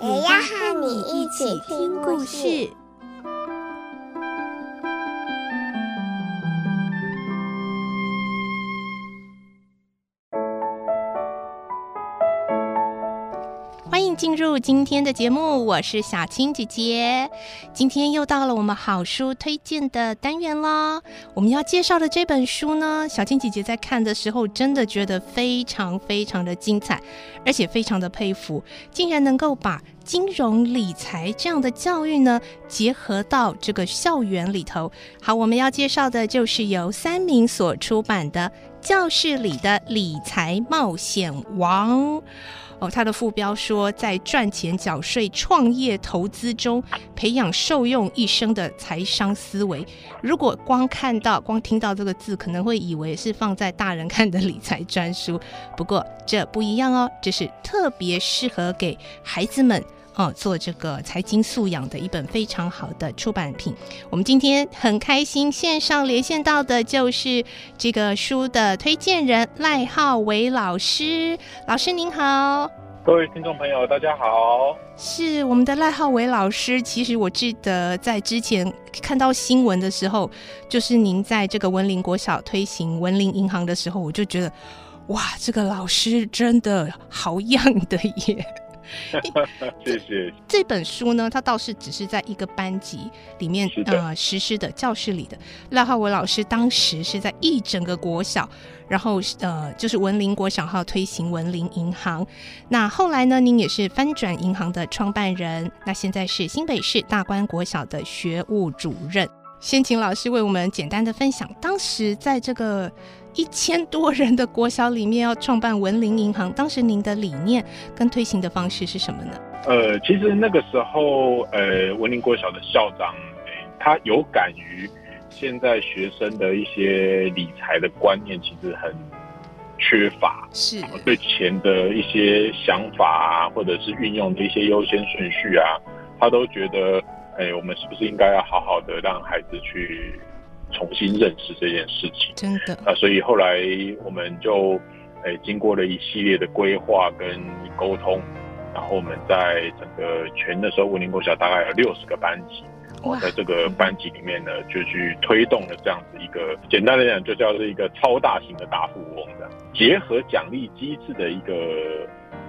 也要和你一起听故事。欢迎进入今天的节目，我是小青姐姐。今天又到了我们好书推荐的单元喽。我们要介绍的这本书呢，小青姐姐在看的时候，真的觉得非常非常的精彩，而且非常的佩服，竟然能够把金融理财这样的教育呢，结合到这个校园里头。好，我们要介绍的就是由三民所出版的《教室里的理财冒险王》。哦，他的副标说，在赚钱、缴税、创业、投资中培养受用一生的财商思维。如果光看到、光听到这个字，可能会以为是放在大人看的理财专书。不过这不一样哦，这是特别适合给孩子们。哦，做这个财经素养的一本非常好的出版品。我们今天很开心，线上连线到的就是这个书的推荐人赖浩伟老师。老师您好，各位听众朋友，大家好。是我们的赖浩伟老师。其实我记得在之前看到新闻的时候，就是您在这个文林国小推行文林银行的时候，我就觉得，哇，这个老师真的好样的耶。谢谢。这本书呢，它倒是只是在一个班级里面呃实施的教室里的。赖浩伟老师当时是在一整个国小，然后呃就是文林国小号推行文林银行。那后来呢，您也是翻转银行的创办人，那现在是新北市大观国小的学务主任。先请老师为我们简单的分享，当时在这个。一千多人的国小里面要创办文林银行，当时您的理念跟推行的方式是什么呢？呃，其实那个时候，呃，文林国小的校长，欸，他有感于现在学生的一些理财的观念，其实很缺乏，是对钱的一些想法啊，或者是运用的一些优先顺序啊，他都觉得，哎，欸，我们是不是应该要好好的让孩子去。重新认识这件事情，真的啊，所以后来我们就诶、欸、经过了一系列的规划跟沟通，然后我们在整个全的时候，文林国小大概有六十个班级，我在这个班级里面呢，就去推动了这样子一个，简单来讲就叫做一个超大型的大富翁的，结合奖励机制的一个。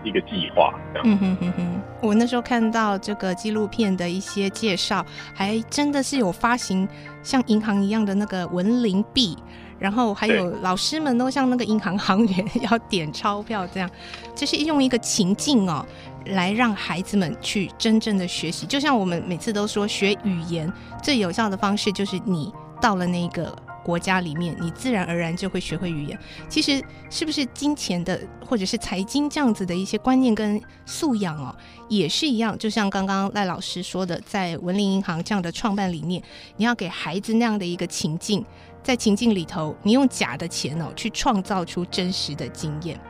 一个计划，嗯哼哼哼，我那时候看到这个纪录片的一些介绍，还真的是有发行像银行一样的那个文林币，然后还有老师们都像那个银行行员要点钞票这样，就是用一个情境哦，来让孩子们去真正的学习。就像我们每次都说，学语言最有效的方式就是你到了那个。国家里面，你自然而然就会学会语言。其实，是不是金钱的或者是财经这样子的一些观念跟素养哦，也是一样。就像刚刚赖老师说的，在文林银行这样的创办理念，你要给孩子那样的一个情境，在情境里头，你用假的钱哦，去创造出真实的经验。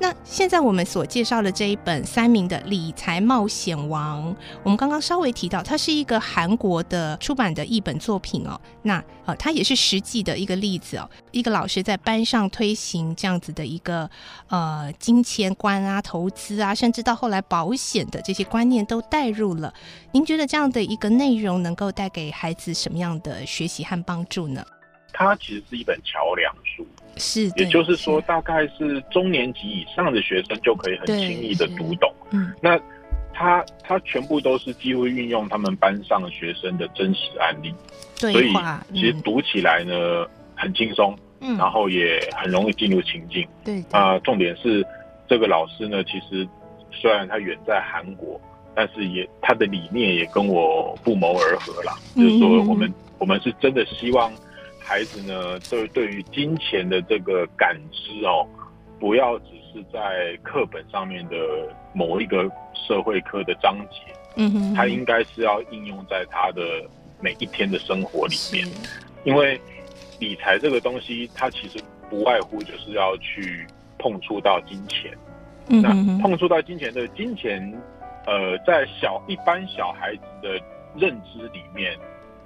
那现在我们所介绍的这一本三明的理财冒险王，我们刚刚稍微提到，它是一个韩国的出版的一本作品哦。那呃，它也是实际的一个例子哦。一个老师在班上推行这样子的一个呃金钱观啊、投资啊，甚至到后来保险的这些观念都带入了。您觉得这样的一个内容能够带给孩子什么样的学习和帮助呢？它其实是一本桥梁书。是，也就是说，大概是中年级以上的学生就可以很轻易的读懂。嗯，那他他全部都是几乎运用他们班上学生的真实案例，所以其实读起来呢、嗯、很轻松，嗯，然后也很容易进入情境。对，啊、呃，重点是这个老师呢，其实虽然他远在韩国，但是也他的理念也跟我不谋而合啦。就是说，我们我们是真的希望。孩子呢，对对于金钱的这个感知哦，不要只是在课本上面的某一个社会科的章节，嗯哼，他应该是要应用在他的每一天的生活里面，因为理财这个东西，它其实不外乎就是要去碰触到金钱，嗯，那碰触到金钱的金钱，呃，在小一般小孩子的认知里面，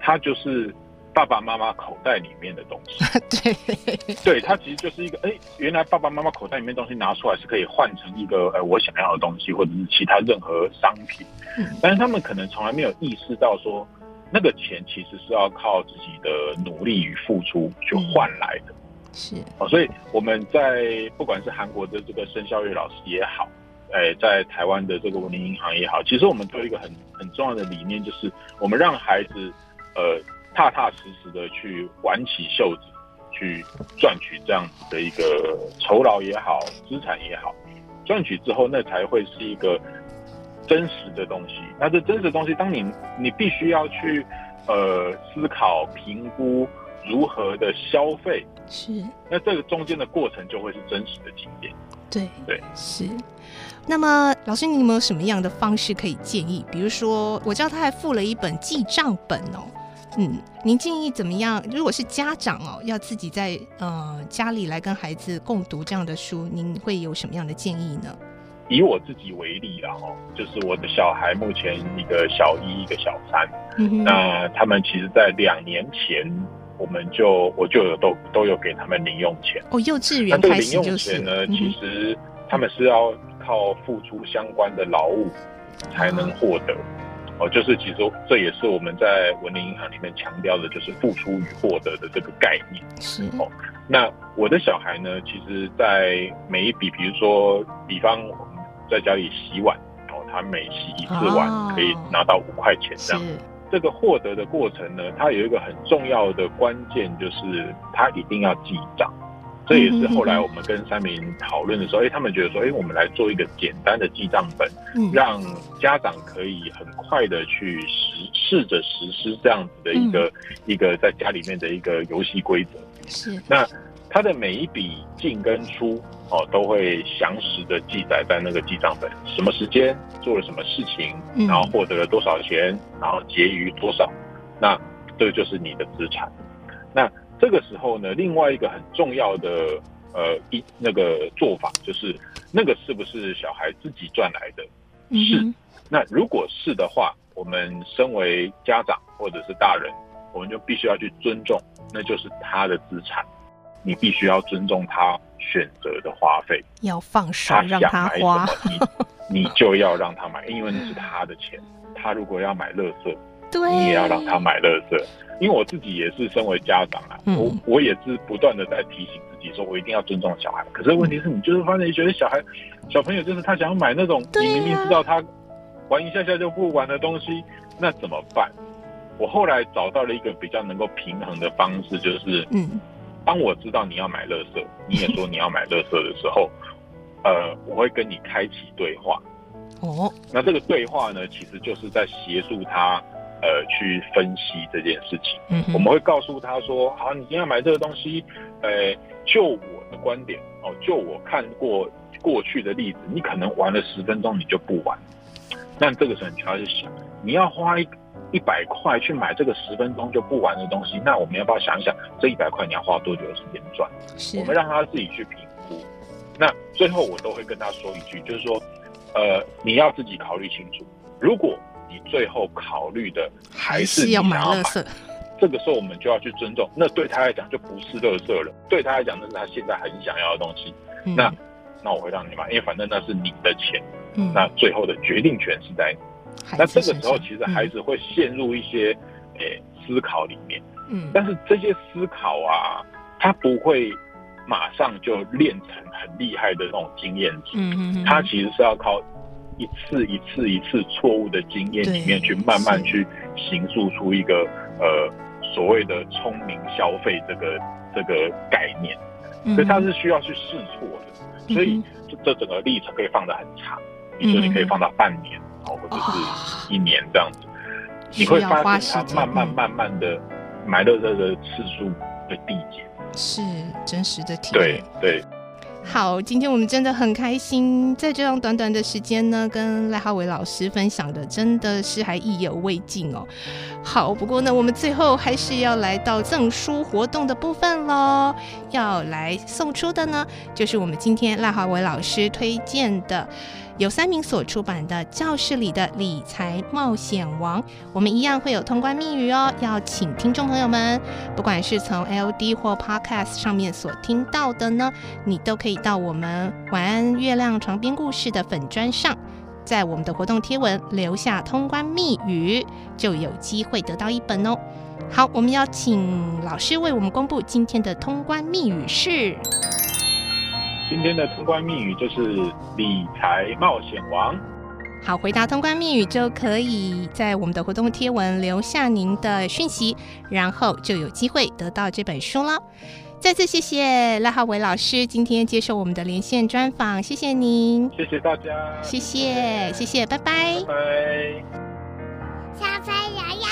他就是。爸爸妈妈口袋里面的东西，对，对，它其实就是一个，哎，原来爸爸妈妈口袋里面的东西拿出来是可以换成一个，呃，我想要的东西，或者是其他任何商品。嗯，但是他们可能从来没有意识到说，那个钱其实是要靠自己的努力与付出去换来的。是，哦，所以我们在不管是韩国的这个生肖月老师也好，哎，在台湾的这个文林银行也好，其实我们都有一个很很重要的理念，就是我们让孩子，呃。踏踏实实的去挽起袖子，去赚取这样子的一个酬劳也好，资产也好，赚取之后，那才会是一个真实的东西。那这真实的东西，当你你必须要去呃思考、评估如何的消费，是，那这个中间的过程就会是真实的经验。对对，是。那么老师，你有没有什么样的方式可以建议？比如说，我知道他还附了一本记账本哦。嗯，您建议怎么样？如果是家长哦，要自己在呃家里来跟孩子共读这样的书，您会有什么样的建议呢？以我自己为例啊，哈，就是我的小孩目前一个小一，一个小三，嗯，那他们其实在两年前，我们就我就有都都有给他们零用钱哦，幼稚园开始就是。那这个零用钱呢，嗯，其实他们是要靠付出相关的劳务才能获得。就是其实这也是我们在文林银行里面强调的，就是付出与获得的这个概念。是哦，那我的小孩呢，其实，在每一笔，比如说，比方我们在家里洗碗，哦，他每洗一次碗可以拿到五块钱这样。哦、这个获得的过程呢，它有一个很重要的关键，就是他一定要记账。这也是后来我们跟三明讨论的时候，哎，他们觉得说，哎，我们来做一个简单的记账本，让家长可以很快的去实试着实施这样子的一个一个在家里面的一个游戏规则。是。那他的每一笔进跟出哦，都会详实的记载在那个记账本，什么时间做了什么事情，然后获得了多少钱，然后结余多少，那这就是你的资产。那这个时候呢，另外一个很重要的呃一那个做法就是，那个是不是小孩自己赚来的？是。那如果是的话，我们身为家长或者是大人，我们就必须要去尊重，那就是他的资产，你必须要尊重他选择的花费，要放手让他花，你你就要让他买，因为那是他的钱。他如果要买垃圾，对，你也要让他买乐色。因为我自己也是身为家长啊，嗯、我我也是不断的在提醒自己说，我一定要尊重小孩。可是问题是你就是发现，你觉得小孩小朋友就是他想要买那种你明明知道他玩一下下就不玩的东西，那怎么办？我后来找到了一个比较能够平衡的方式，就是嗯，当我知道你要买乐色，你也说你要买乐色的时候，呃，我会跟你开启对话。哦，那这个对话呢，其实就是在协助他。呃，去分析这件事情，嗯，我们会告诉他说，好，你今天要买这个东西，呃，就我的观点哦，就我看过过去的例子，你可能玩了十分钟你就不玩，但这个时候你就要去想，你要花一一百块去买这个十分钟就不玩的东西，那我们要不要想一想，这一百块你要花多久的时间赚？是，我们让他自己去评估。那最后我都会跟他说一句，就是说，呃，你要自己考虑清楚，如果。你最后考虑的还是要买垃圾，这个时候我们就要去尊重。那对他来讲就不是垃圾了，对他来讲那是他现在很想要的东西。嗯、那那我会让你买，因为反正那是你的钱。嗯、那最后的决定权是在你。那这个时候其实孩子会陷入一些诶、嗯欸、思考里面。嗯。但是这些思考啊，他不会马上就练成很厉害的那种经验值。嗯嗯嗯。他其实是要靠。一次一次一次错误的经验里面去慢慢去形塑出一个呃所谓的聪明消费这个这个概念，所以它是需要去试错的，所以这整个历程可以放得很长，比如说你可以放到半年哦，或者是一年这样子，你会发现它慢慢慢慢的买乐乐的次数会递减，是真实的体验。对对。好，今天我们真的很开心，在这样短短的时间呢，跟赖浩伟老师分享的真的是还意犹未尽哦。好，不过呢，我们最后还是要来到赠书活动的部分喽。要来送出的呢，就是我们今天赖浩伟老师推荐的。由三名所出版的《教室里的理财冒险王》，我们一样会有通关密语哦。要请听众朋友们，不管是从 LD 或 Podcast 上面所听到的呢，你都可以到我们晚安月亮床边故事的粉砖上，在我们的活动贴文留下通关密语，就有机会得到一本哦。好，我们要请老师为我们公布今天的通关密语是。今天的通关密语就是理财冒险王。好，回答通关密语就可以在我们的活动贴文留下您的讯息，然后就有机会得到这本书了。再次谢谢赖浩伟老师今天接受我们的连线专访，谢谢您，谢谢大家，谢谢，谢谢，拜拜，拜拜。小朋友要